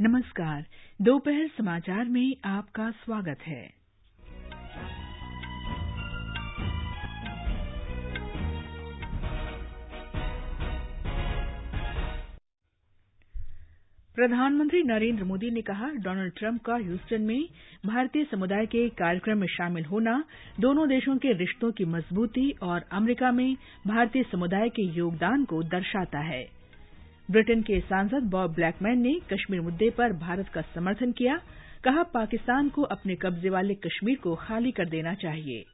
नमस्कार, दोपहर समाचार में आपका स्वागत है। प्रधानमंत्री नरेंद्र मोदी ने कहा, डोनाल्ड ट्रंप का ह्यूस्टन में भारतीय समुदाय के कार्यक्रम में शामिल होना दोनों देशों के रिश्तों की मजबूती और अमरीका में भारतीय समुदाय के योगदान को दर्शाता है। ब्रिटेन के सांसद बॉब ब्लैकमैन ने कश्मीर मुद्दे पर भारत का समर्थन किया, कहा पाकिस्तान को अपने कब्जे वाले कश्मीर को खाली कर देना चाहिए।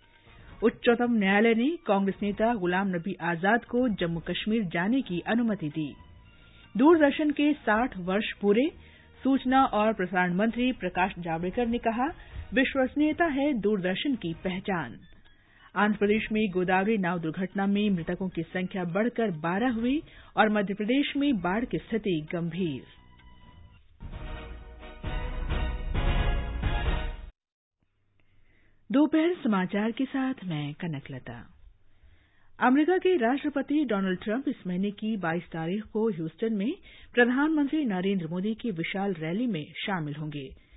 उच्चतम न्यायालय ने कांग्रेस नेता गुलाम नबी आज़ाद को जम्मू कश्मीर जाने की अनुमति दी। दूरदर्शन के साठ वर्ष पूरे, सूचना और प्रसारण मंत्री प्रकाश जावड़ेकर ने कहा, विश्वसनीयता है दूरदर्शन की पहचान। आंध्र प्रदेश में गोदावरी नाव दुर्घटना में मृतकों की संख्या बढ़कर बारह हुई और मध्यप्रदेश में बाढ़ की स्थिति गंभीर। दोपहर समाचार के साथ मैं कनकलता अमरीका के राष्ट्रपति डोनाल्ड ट्रंप इस महीने की 22 तारीख को ह्यूस्टन में प्रधानमंत्री नरेंद्र मोदी की विशाल रैली में शामिल होंगे।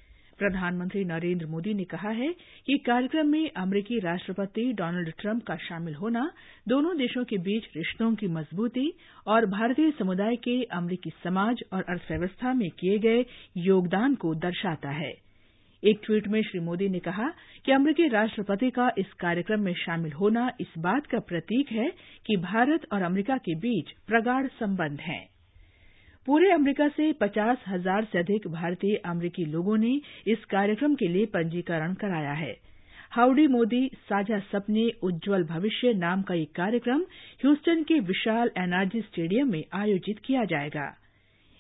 प्रधानमंत्री नरेंद्र मोदी ने कहा है कि कार्यक्रम में अमरीकी राष्ट्रपति डोनाल्ड ट्रंप का शामिल होना, दोनों देशों के बीच रिश्तों की मजबूती और भारतीय समुदाय के अमरीकी समाज और अर्थव्यवस्था में किए गए योगदान को दर्शाता है। एक ट्वीट में श्री मोदी ने कहा कि अमरीकी राष्ट्रपति का इस कार्यक्रम में शामिल होना इस बात का प्रतीक है कि भारत और अमरीका के बीच प्रगाढ़ संबंध हैं। पूरे अमरीका से पचास हज़ार से अधिक भारतीय अमरीकी लोगों ने इस कार्यक्रम के लिए पंजीकरण कराया है। हाउडी मोदी साझा सपने, उज्जवल भविष्य नाम का यह कार्यक्रम ह्यूस्टन के विशाल एनआरजी स्टेडियम में आयोजित किया जाएगा।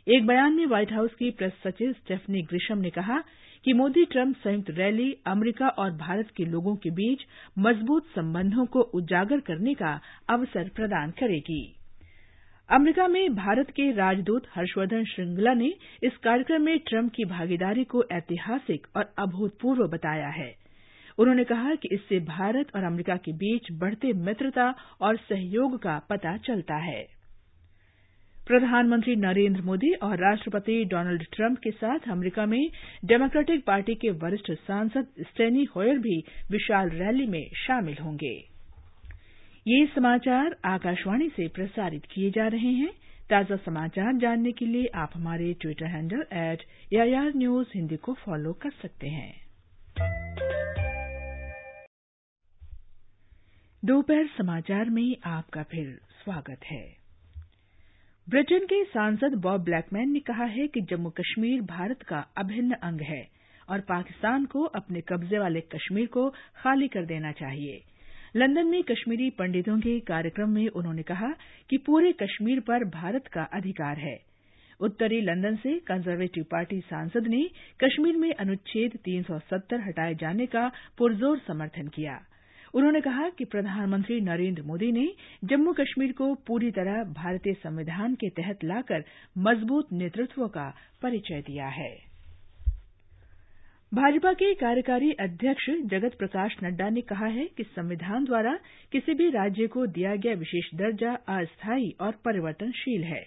एक बयान में व्हाइट हाउस की प्रेस सचिव स्टेफनी ग्रिशम ने कहा कि मोदी ट्रंप संयुक्त रैली अमरीका और भारत के लोगों के बीच मज़बूत संबंधों को उजागर करने का अवसर प्रदान करेगी। अमरीका में भारत के राजदूत हर्षवर्धन श्रृंगला ने इस कार्यक्रम में ट्रंप की भागीदारी को ऐतिहासिक और अभूतपूर्व बताया है। उन्होंने कहा कि इससे भारत और अमरीका के बीच बढ़ते मित्रता और सहयोग का पता चलता है। प्रधानमंत्री नरेंद्र मोदी और राष्ट्रपति डोनाल्ड ट्रंप के साथ अमरीका में डेमोक्रेटिक पार्टी के वरिष्ठ सांसद स्टेनी होयर भी विशाल रैली में शामिल होंगे। ये समाचार आकाशवाणी से प्रसारित किए जा रहे हैं। ताज़ा समाचार जानने के लिए आप हमारे Twitter handle at news Hindi को फॉलो कर सकते हैं। दोपहर समाचार में आपका फिर स्वागत है। ब्रिटेन के सांसद बॉब ब्लैकमैन ने कहा है कि जम्मू कश्मीर भारत का अभिन्न अंग है और पाकिस्तान को अपने कब्जे वाले कश्मीर को खाली कर देना चाहिए। लंदन में कश्मीरी पंडितों के कार्यक्रम में उन्होंने कहा कि पूरे कश्मीर पर भारत का अधिकार है। उत्तरी लंदन से कंजर्वेटिव पार्टी सांसद ने कश्मीर में अनुच्छेद 370 हटाए जाने का पुरजोर समर्थन किया। उन्होंने कहा कि प्रधानमंत्री नरेंद्र मोदी ने जम्मू कश्मीर को पूरी तरह भारतीय संविधान के तहत लाकर मज़बूत नेतृत्व का परिचय दिया है। भाजपा के कार्यकारी अध्यक्ष जगत प्रकाश नड्डा ने कहा है कि संविधान द्वारा किसी भी राज्य को दिया गया विशेष दर्जा अस्थायी और परिवर्तनशील है।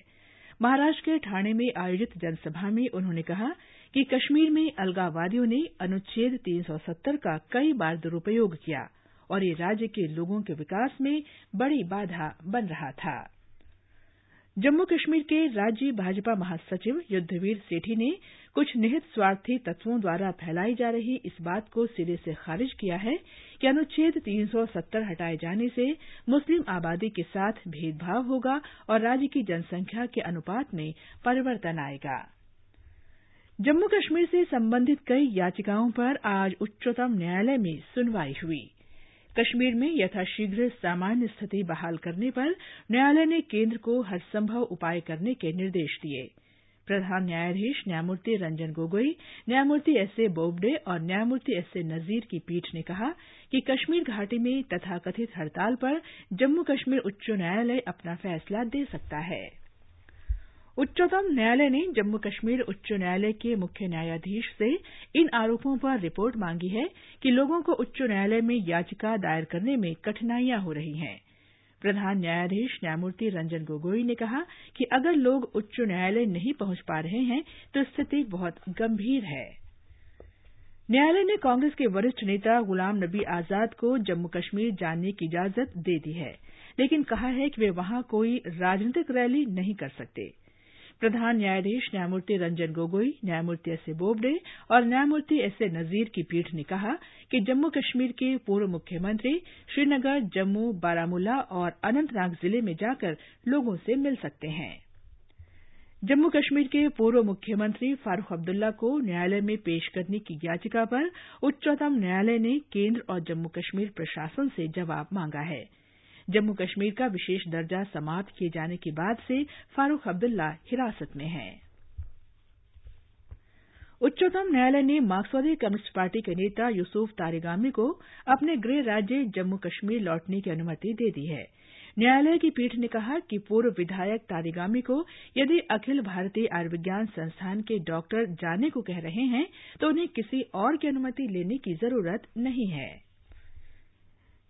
महाराष्ट्र के ठाणे में आयोजित जनसभा में उन्होंने कहा कि कश्मीर में अलगाववादियों ने अनुच्छेद 370 का कई बार दुरुपयोग किया और ये राज्य के लोगों के विकास में बड़ी बाधा बन रहा था। जम्मू कश्मीर के राज्य भाजपा महासचिव युद्धवीर सेठी ने कुछ निहित स्वार्थी तत्वों द्वारा फैलाई जा रही इस बात को सिरे से खारिज किया है कि अनुच्छेद 370 हटाए जाने से मुस्लिम आबादी के साथ भेदभाव होगा और राज्य की जनसंख्या के अनुपात में परिवर्तन आएगा। जम्मू कश्मीर से संबंधित कई याचिकाओं पर आज उच्चतम न्यायालय में सुनवाई हुई। कश्मीर में यथाशीघ्र सामान्य स्थिति बहाल करने पर न्यायालय ने केंद्र को हरसंभव उपाय करने के निर्देश दिए। प्रधान न्यायाधीश न्यायमूर्ति रंजन गोगोई, न्यायमूर्ति एस ए बोबडे और न्यायमूर्ति एस ए नजीर की पीठ ने कहा कि कश्मीर घाटी में तथाकथित हड़ताल पर जम्मू कश्मीर उच्च न्यायालय अपना फैसला दे सकता है। उच्चतम न्यायालय ने जम्मू कश्मीर उच्च न्यायालय के मुख्य न्यायाधीश से इन आरोपों पर रिपोर्ट मांगी है कि लोगों को उच्च न्यायालय में याचिका दायर करने में कठिनाइयाँ हो रही हैं। प्रधान न्यायाधीश न्यायमूर्ति रंजन गोगोई ने कहा कि अगर लोग उच्च न्यायालय नहीं पहुँच पा रहे हैं तो स्थिति बहुत गंभीर है। न्यायालय ने कांग्रेस के वरिष्ठ नेता गुलाम नबी आज़ाद को जम्मू कश्मीर जाने की इजाज़त दे दी है, लेकिन कहा है कि वे वहाँ कोई राजनीतिक रैली नहीं कर सकते। प्रधान न्यायाधीश न्यायमूर्ति रंजन गोगोई, न्यायमूर्ति एस ए बोबडे और न्यायमूर्ति एस ए नजीर की पीठ ने कहा कि जम्मू कश्मीर के पूर्व मुख्यमंत्री श्रीनगर, जम्मू, बारामूला और अनंतनाग ज़िले में जाकर लोगों से मिल सकते हैं। जम्मू कश्मीर के पूर्व मुख्यमंत्री फारूख अब्दुल्ला को न्यायालय में पेश करने की याचिका पर उच्चतम न्यायालय ने केंद्र और जम्मू कश्मीर प्रशासन से जवाब मांगा है। जम्मू कश्मीर का विशेष दर्जा समाप्त किए जाने के बाद से फारूक अब्दुल्ला हिरासत में हैं। उच्चतम न्यायालय ने मार्क्सवादी कम्युनिस्ट पार्टी के नेता यूसुफ तारिगामी को अपने गृह राज्य जम्मू कश्मीर लौटने की अनुमति दे दी है। न्यायालय की पीठ ने कहा कि पूर्व विधायक तारिगामी को यदि अखिल भारतीय आयुर्विज्ञान संस्थान के डॉक्टर जाने को कह रहे हैं तो उन्हें किसी और की अनुमति लेने की ज़रूरत नहीं है।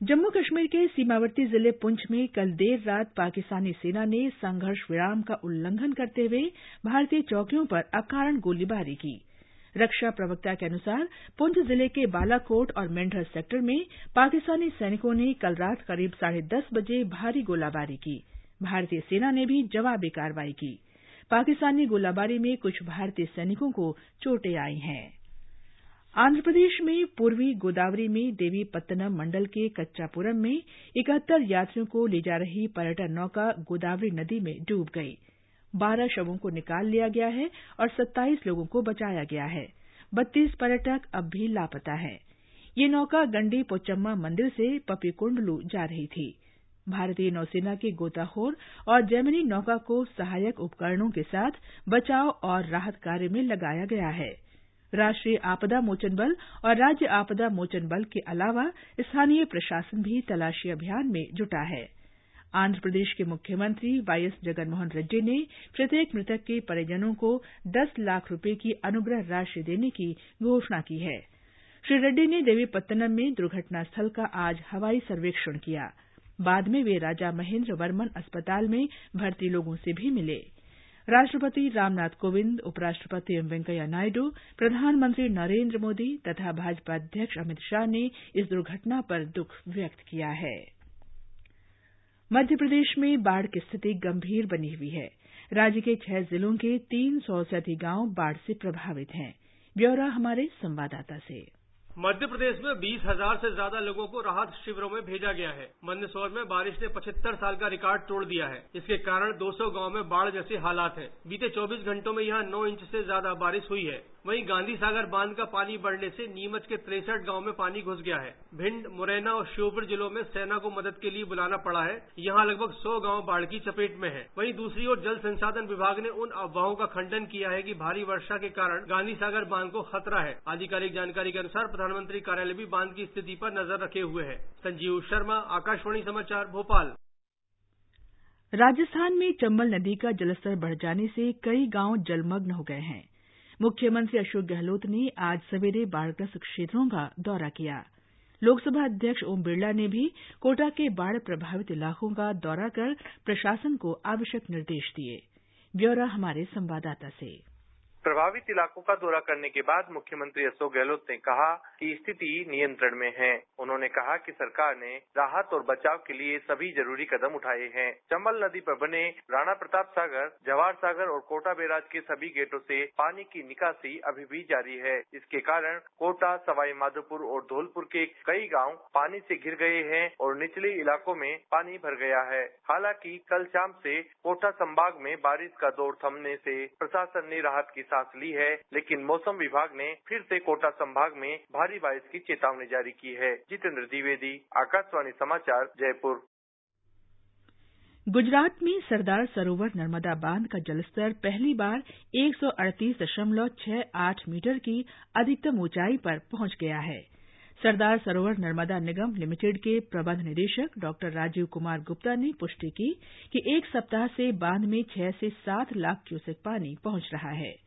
जम्मू कश्मीर के सीमावर्ती ज़िले पुंछ में कल देर रात पाकिस्तानी सेना ने संघर्ष विराम का उल्लंघन करते हुए भारतीय चौकियों पर अकारण गोलीबारी की। रक्षा प्रवक्ता के अनुसार पुंछ ज़िले के बालाकोट और मेंढर सेक्टर में पाकिस्तानी सैनिकों ने कल रात करीब साढ़े दस बजे भारी गोलाबारी की। भारतीय सेना ने भी जवाबी कार्रवाई की। पाकिस्तानी गोलाबारी में कुछ भारतीय सैनिकों को चोटें आई हैं। आंध्रप्रदेश में पूर्वी गोदावरी में देवी पत्तनम मंडल के कच्चापुरम में इकहत्तर यात्रियों को ले जा रही पर्यटन नौका गोदावरी नदी में डूब गई। बारह शवों को निकाल लिया गया है और सत्ताईस लोगों को बचाया गया है। बत्तीस पर्यटक अब भी लापता हैं। ये नौका गंडी पोचम्मा मंदिर से पपीकुंडलू जा रही थी। भारतीय नौसेना के गोताखोर और जेमिनी नौका को सहायक उपकरणों के साथ बचाव और राहत कार्य में लगाया गया है। राष्ट्रीय आपदा मोचन बल और राज्य आपदा मोचन बल के अलावा स्थानीय प्रशासन भी तलाशी अभियान में जुटा है। आंध्र प्रदेश के मुख्यमंत्री वाईएस जगनमोहन रेड्डी ने प्रत्येक मृतक के परिजनों को दस लाख रुपये की अनुग्रह राशि देने की घोषणा की है। श्री रेड्डी ने देवीपत्तनम में दुर्घटना स्थल का आज हवाई सर्वेक्षण किया। बाद में वे राजा महेंद्र वर्मन अस्पताल में भर्ती लोगों से भी मिले। राष्ट्रपति रामनाथ कोविंद, उपराष्ट्रपति एम वेंकैया नायडू, प्रधानमंत्री नरेन्द्र मोदी तथा भाजपा अध्यक्ष अमित शाह ने इस दुर्घटना पर दुख व्यक्त किया है। मध्यप्रदेश में बाढ़ की स्थिति गंभीर बनी हुई है। राज्य के छह जिलों के तीन सौ से अधिक गाँव बाढ़ से प्रभावित हैं। ब्यौरा हमारे संवाददाता से। मध्य प्रदेश में बीस हज़ार से ज़्यादा लोगों को राहत शिविरों में भेजा गया है। मंदसौर में बारिश ने पचहत्तर साल का रिकॉर्ड तोड़ दिया है। इसके कारण 200 गाँव में बाढ़ जैसे हालात हैं। बीते 24 घंटों में यहाँ 9 इंच से ज़्यादा बारिश हुई है। वहीं गांधी सागर बाँध का पानी बढ़ने से नीमच के तिरसठ गाँव में पानी घुस गया है। भिंड, मुरैना और श्योपुर जिलों में सेना को मदद के लिए बुलाना पड़ा है। यहाँ लगभग सौ गाँव बाढ़ की चपेट में है। वहीं दूसरी ओर जल संसाधन विभाग ने उन अफवाहों का खंडन किया है कि भारी वर्षा के कारण गांधी सागर बाँध को खतरा है। आधिकारिक जानकारी के अनुसार प्रधानमंत्री कार्यालय भी बाँध की स्थिति पर नज़र रखे हुए है। संजीव शर्मा, आकाशवाणी समाचार, भोपाल। राजस्थान में चंबल नदी का जलस्तर बढ़ जाने से कई गाँव जलमग्न हो गए हैं। मुख्यमंत्री अशोक गहलोत ने आज सवेरे बाढ़ग्रस्त क्षेत्रों का दौरा किया। लोकसभा अध्यक्ष ओम बिरला ने भी कोटा के बाढ़ प्रभावित इलाकों का दौरा कर प्रशासन को आवश्यक निर्देश दिए। ब्यौरा हमारे संवाददाता से। प्रभावित इलाकों का दौरा करने के बाद मुख्यमंत्री अशोक गहलोत ने कहा कि स्थिति नियंत्रण में है। उन्होंने कहा कि सरकार ने राहत और बचाव के लिए सभी ज़रूरी कदम उठाए हैं। चंबल नदी पर बने राणा प्रताप सागर, जवाहर सागर और कोटा बैराज के सभी गेटों से पानी की निकासी अभी भी जारी है। इसके कारण कोटा, सवाई माधोपुर और धौलपुर के कई गाँव पानी से घिर गए हैं और निचले इलाकों में पानी भर गया है। हालाँकि कल शाम से कोटा संभाग में बारिश का दौर थमने से प्रशासन ने राहत की ली है, लेकिन मौसम विभाग ने फिर से कोटा संभाग में भारी बारिश की चेतावनी जारी की है। जितेंद्र द्विवेदी, आकाशवाणी समाचार, जयपुर। गुजरात में सरदार सरोवर नर्मदा बाँध का जलस्तर पहली बार एक सौ अड़तीस दशमलव छह आठ मीटर की अधिकतम ऊंचाई पर पहुँच गया है। सरदार सरोवर नर्मदा निगम लिमिटेड के प्रबंध निदेशक डॉ राजीव कुमार गुप्ता ने पुष्टि की कि एक सप्ताह से बाँध में छह से सात लाख क्यूसेक पानी पहुँच रहा है।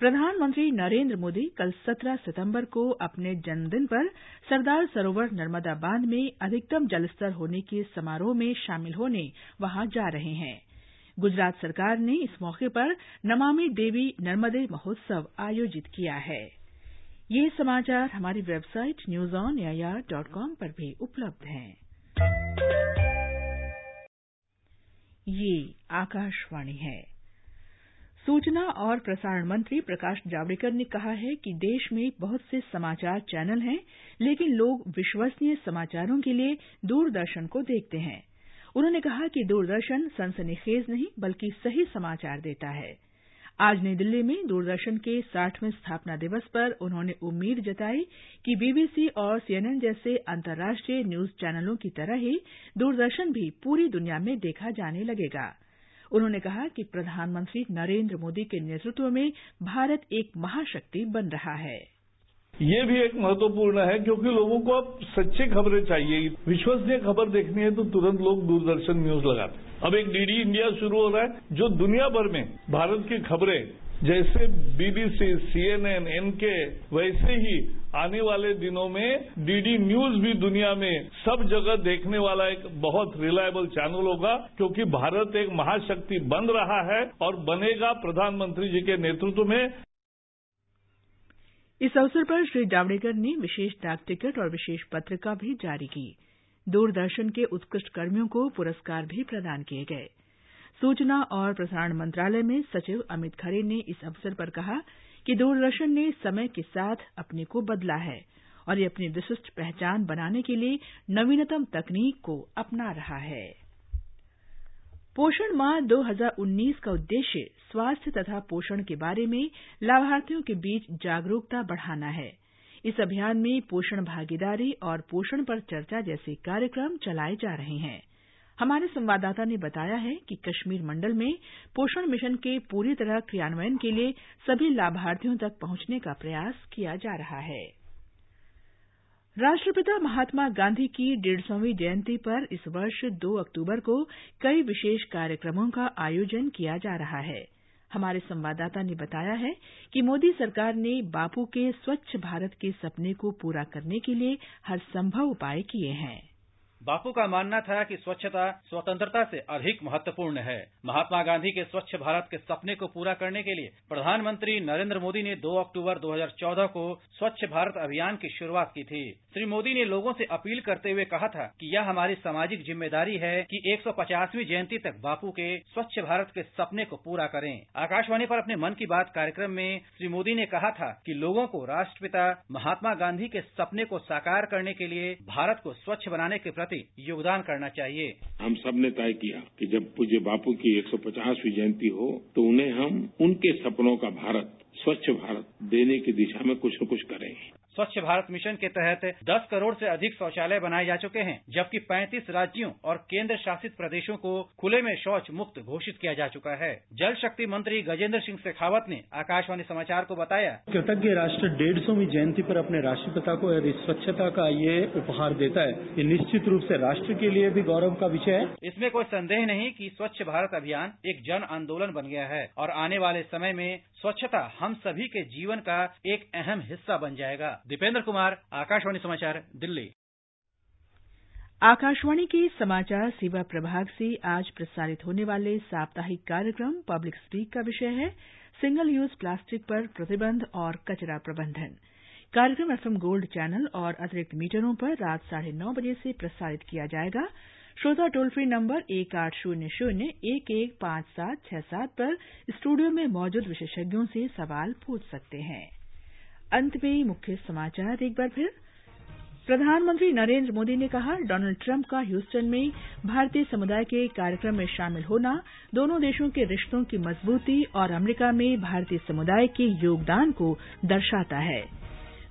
प्रधानमंत्री नरेंद्र मोदी कल 17 सितंबर को अपने जन्मदिन पर सरदार सरोवर नर्मदा बाँध में अधिकतम जलस्तर होने के समारोह में शामिल होने वहाँ जा रहे हैं। गुजरात सरकार ने इस मौके पर नमामि देवी नर्मदे महोत्सव आयोजित किया है। ये समाचार हमारी website news on AIR dot com पर भी उपलब्ध हैं। ये आकाशवाणी है। सूचना और प्रसारण मंत्री प्रकाश जावड़ेकर ने कहा है कि देश में बहुत से समाचार चैनल हैं, लेकिन लोग विश्वसनीय समाचारों के लिए दूरदर्शन को देखते हैं। उन्होंने कहा कि दूरदर्शन सनसनीखेज नहीं, बल्कि सही समाचार देता है। आज नई दिल्ली में दूरदर्शन के साठवें स्थापना दिवस पर उन्होंने उम्मीद जताई कि बीबीसी और सीएनएन जैसे अंतर्राष्ट्रीय न्यूज़ चैनलों की तरह ही दूरदर्शन भी पूरी दुनिया में देखा जाने लगेगा। उन्होंने कहा कि प्रधानमंत्री नरेन्द्र मोदी के नेतृत्व में भारत एक महाशक्ति बन रहा है। ये भी एक महत्वपूर्ण है क्योंकि लोगों को अब सच्ची खबरें चाहिए। विश्वसनीय खबर देखनी है तो तुरंत लोग दूरदर्शन न्यूज़ लगाते हैं। अब एक डीडी इंडिया शुरू हो रहा है, जो दुनिया भर में भारत की खबरें जैसे बीबीसी सीएनएन एनके वैसे ही आने वाले दिनों में डीडी न्यूज़ भी दुनिया में सब जगह देखने वाला एक बहुत रिलायबल चैनल होगा, क्योंकि भारत एक महाशक्ति बन रहा है और बनेगा प्रधानमंत्री जी के नेतृत्व में। इस अवसर पर श्री जावड़ेकर ने विशेष डाक टिकट और विशेष पत्रिका भी जारी की। दूरदर्शन के उत्कृष्ट कर्मियों को पुरस्कार भी प्रदान किए गए। सूचना और प्रसारण मंत्रालय में सचिव अमित खरे ने इस अवसर पर कहा कि दूरदर्शन ने समय के साथ अपने को बदला है और ये अपनी विशिष्ट पहचान बनाने के लिए नवीनतम तकनीक को अपना रहा है। पोषण माह 2019 का उद्देश्य स्वास्थ्य तथा पोषण के बारे में लाभार्थियों के बीच जागरूकता बढ़ाना है। इस अभियान में पोषण भागीदारी और पोषण पर चर्चा जैसे कार्यक्रम चलाए जा रहे हैं। हमारे संवाददाता ने बताया है कि कश्मीर मंडल में पोषण मिशन के पूरी तरह क्रियान्वयन के लिए सभी लाभार्थियों तक पहुँचने का प्रयास किया जा रहा है। राष्ट्रपिता महात्मा गांधी की डेढ़ सौवीं जयंती पर इस वर्ष 2 अक्टूबर को कई विशेष कार्यक्रमों का आयोजन किया जा रहा है। हमारे संवाददाता ने बताया है कि मोदी सरकार ने बापू के स्वच्छ भारत के सपने को पूरा करने के लिए हर संभव उपाय किए हैं। बापू का मानना था कि स्वच्छता स्वतंत्रता से अधिक महत्वपूर्ण है। महात्मा गांधी के स्वच्छ भारत के सपने को पूरा करने के लिए प्रधानमंत्री नरेंद्र मोदी ने 2 अक्टूबर 2014 को स्वच्छ भारत अभियान की शुरुआत की थी। श्री मोदी ने लोगों से अपील करते हुए कहा था कि यह हमारी सामाजिक ज़िम्मेदारी है कि 150वीं जयंती तक बापू के स्वच्छ भारत के सपने को पूरा करें। आकाशवाणी पर अपने मन की बात कार्यक्रम में श्री मोदी ने कहा था कि लोगों को राष्ट्रपिता महात्मा गांधी के सपने को साकार करने के लिए भारत को स्वच्छ बनाने के प्रति प्रति योगदान करना चाहिए। हम सबने तय किया कि जब पूज्य बापू की 150वीं जयंती हो तो उन्हें हम उनके सपनों का भारत, स्वच्छ भारत देने की दिशा में कुछ न कुछ करें स्वच्छ भारत मिशन के तहत 10 करोड़ से अधिक शौचालय बनाए जा चुके हैं जबकि 35 राज्यों और केंद्र शासित प्रदेशों को खुले में शौच मुक्त घोषित किया जा चुका है। जल शक्ति मंत्री गजेंद्र सिंह शेखावत ने आकाशवाणी समाचार को बताया। कृतज्ञ राष्ट्र डेढ़ सौवीं जयंती पर अपने राष्ट्रपिता को यदि स्वच्छता का ये उपहार देता है ये निश्चित रूप से राष्ट्र के लिए भी गौरव का विषय है। इसमें कोई संदेह नहीं कि स्वच्छ भारत अभियान एक जन आंदोलन बन गया है और आने वाले समय में स्वच्छता हम सभी के जीवन का एक अहम हिस्सा बन जाएगा। दीपेंद्र कुमार, आकाशवाणी समाचार, दिल्ली। आकाशवाणी के समाचार सेवा प्रभाग से आज प्रसारित होने वाले साप्ताहिक कार्यक्रम पब्लिक स्पीक का विषय है, सिंगल यूज़ प्लास्टिक पर प्रतिबंध और कचरा प्रबंधन। कार्यक्रम एफएम गोल्ड चैनल और अतिरिक्त मीटरों पर रात साढ़े नौ बजे से प्रसारित किया जाएगा। श्रोता टोल फ्री नंबर एक आठ शून्य शून्य, एक एक पाँच सात छह सात पर स्टूडियो में मौजूद विशेषज्ञों से सवाल पूछ सकते हैं। अंत में मुख्य समाचार एक बार फिर। प्रधानमंत्री नरेंद्र मोदी ने कहा, डोनाल्ड ट्रंप का ह्यूस्टन में भारतीय समुदाय के कार्यक्रम में शामिल होना, दोनों देशों के रिश्तों की मजबूती और अमरीका में भारतीय समुदाय के योगदान को दर्शाता है।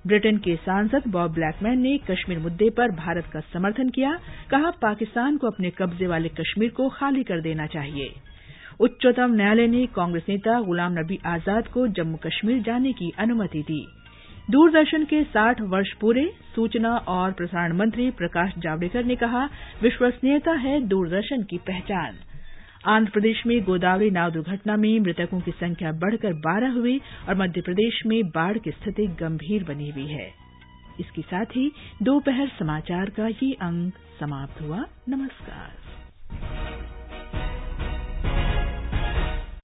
ब्रिटेन के सांसद बॉब ब्लैकमैन ने कश्मीर मुद्दे पर भारत का समर्थन किया, कहा, पाकिस्तान को अपने कब्जे वाले कश्मीर को खाली कर देना चाहिए। उच्चतम न्यायालय ने कांग्रेस नेता गुलाम नबी आज़ाद को जम्मू कश्मीर जाने की अनुमति दी। दूरदर्शन के 60 वर्ष पूरे, सूचना और प्रसारण मंत्री प्रकाश जावड़ेकर ने कहा, विश्वसनीयता है दूरदर्शन की पहचान। आंध्र प्रदेश में गोदावरी नाव दुर्घटना में मृतकों की संख्या बढ़कर बारह हुई और मध्य प्रदेश में बाढ़ की स्थिति गंभीर बनी हुई है। इसके साथ ही दोपहर समाचार का ये अंक समाप्त हुआ। नमस्कार।